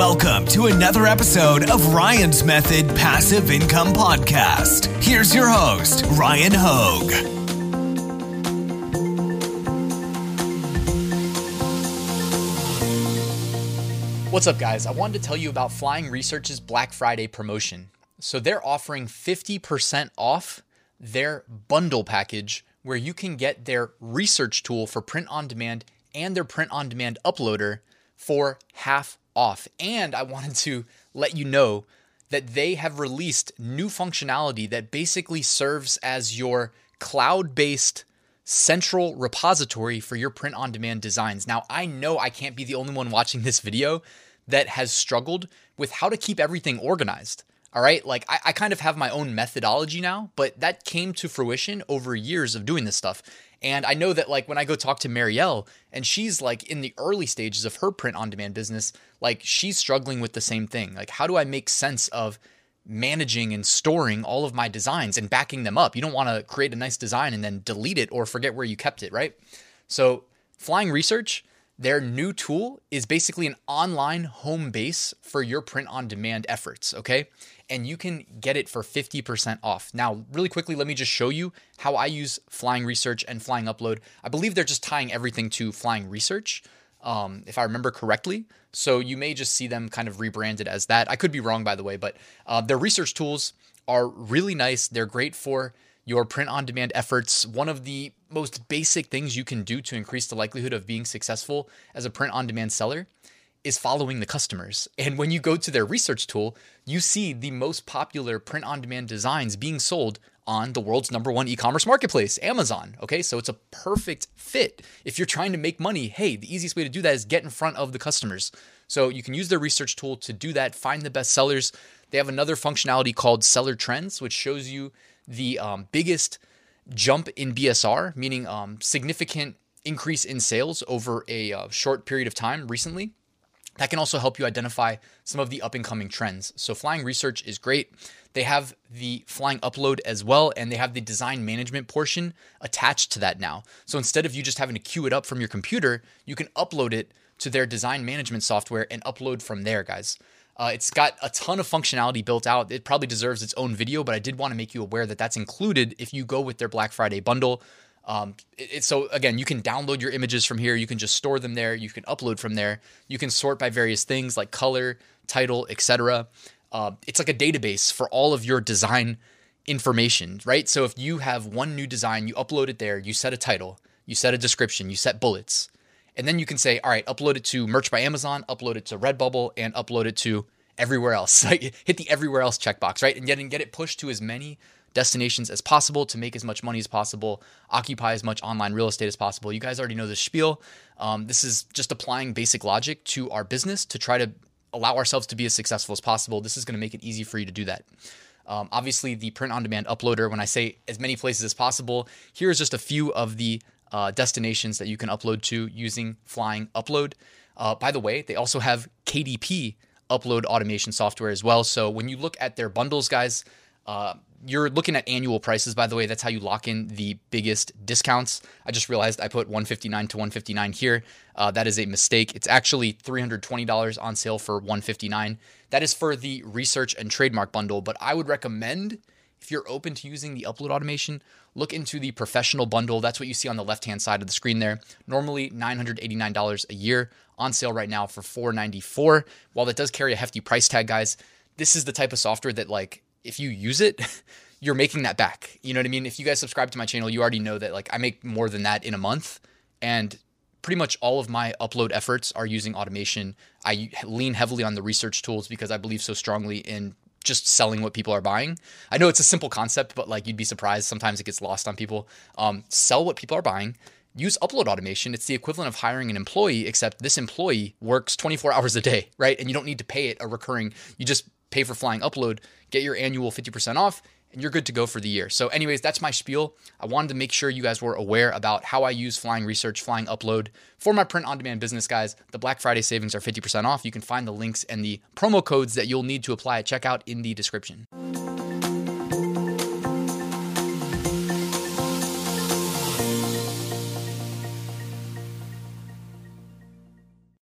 Welcome to another episode of Ryan's Method Passive Income Podcast. Here's your host, Ryan Hogue. What's up, guys? I wanted to tell you about Flying Research's Black Friday promotion. So, they're offering 50% off their bundle package where you can get their research tool for print on demand and their print on demand uploader for half off. And I wanted to let you know that they have released new functionality that basically serves as your cloud based central repository for your print on demand designs. Now, I know I can't be the only one watching this video that has struggled with how to keep everything organized. All right. Like I, I, kind of have my own methodology now, but that came to fruition over years of doing this stuff. And I know that like when I go talk to Marielle and she's like in the early stages of her print on demand business, like she's struggling with the same thing. Like, how do I make sense of managing and storing all of my designs and backing them up? You don't want to create a nice design and then delete it or forget where you kept it, right? So, Flying Research their new tool is basically an online home base for your print on demand efforts, okay? And you can get it for 50% off. Now, really quickly, let me just show you how I use Flying Research and Flying Upload. I believe they're just tying everything to Flying Research, um, if I remember correctly. So you may just see them kind of rebranded as that. I could be wrong, by the way, but uh, their research tools are really nice. They're great for your print on demand efforts. One of the most basic things you can do to increase the likelihood of being successful as a print on demand seller is following the customers. And when you go to their research tool, you see the most popular print on demand designs being sold on the world's number one e commerce marketplace, Amazon. Okay, so it's a perfect fit. If you're trying to make money, hey, the easiest way to do that is get in front of the customers. So you can use their research tool to do that, find the best sellers. They have another functionality called Seller Trends, which shows you the um, biggest jump in BSR, meaning um, significant increase in sales over a uh, short period of time recently. That can also help you identify some of the up and coming trends. So, Flying Research is great. They have the Flying Upload as well, and they have the design management portion attached to that now. So, instead of you just having to queue it up from your computer, you can upload it to their design management software and upload from there, guys. Uh, it's got a ton of functionality built out. It probably deserves its own video, but I did want to make you aware that that's included if you go with their Black Friday bundle. Um, it, it, so again, you can download your images from here. You can just store them there. You can upload from there. You can sort by various things like color, title, etc. Uh, it's like a database for all of your design information, right? So if you have one new design, you upload it there. You set a title, you set a description, you set bullets. And then you can say, all right, upload it to Merch by Amazon, upload it to Redbubble, and upload it to everywhere else. Like hit the everywhere else checkbox, right? And get and get it pushed to as many destinations as possible to make as much money as possible, occupy as much online real estate as possible. You guys already know the spiel. Um, this is just applying basic logic to our business to try to allow ourselves to be as successful as possible. This is going to make it easy for you to do that. Um, obviously, the print on demand uploader, when I say as many places as possible, here's just a few of the uh, destinations that you can upload to using Flying Upload. Uh, by the way, they also have KDP upload automation software as well. So when you look at their bundles, guys, uh, you're looking at annual prices, by the way. That's how you lock in the biggest discounts. I just realized I put 159 to 159 here. Uh, that is a mistake. It's actually $320 on sale for 159. That is for the research and trademark bundle, but I would recommend if you're open to using the upload automation, look into the professional bundle. That's what you see on the left hand side of the screen there. Normally $989 a year, on sale right now for 494. While that does carry a hefty price tag, guys, this is the type of software that, like, if you use it, you're making that back. You know what I mean? If you guys subscribe to my channel, you already know that, like, I make more than that in a month. And pretty much all of my upload efforts are using automation. I lean heavily on the research tools because I believe so strongly in just selling what people are buying. I know it's a simple concept, but like you'd be surprised. Sometimes it gets lost on people. Um, sell what people are buying. Use upload automation. It's the equivalent of hiring an employee, except this employee works 24 hours a day, right? And you don't need to pay it a recurring. You just pay for flying upload, get your annual 50% off, and you're good to go for the year. So, anyways, that's my spiel. I wanted to make sure you guys were aware about how I use Flying Research, Flying Upload for my print on demand business, guys. The Black Friday savings are 50% off. You can find the links and the promo codes that you'll need to apply at checkout in the description.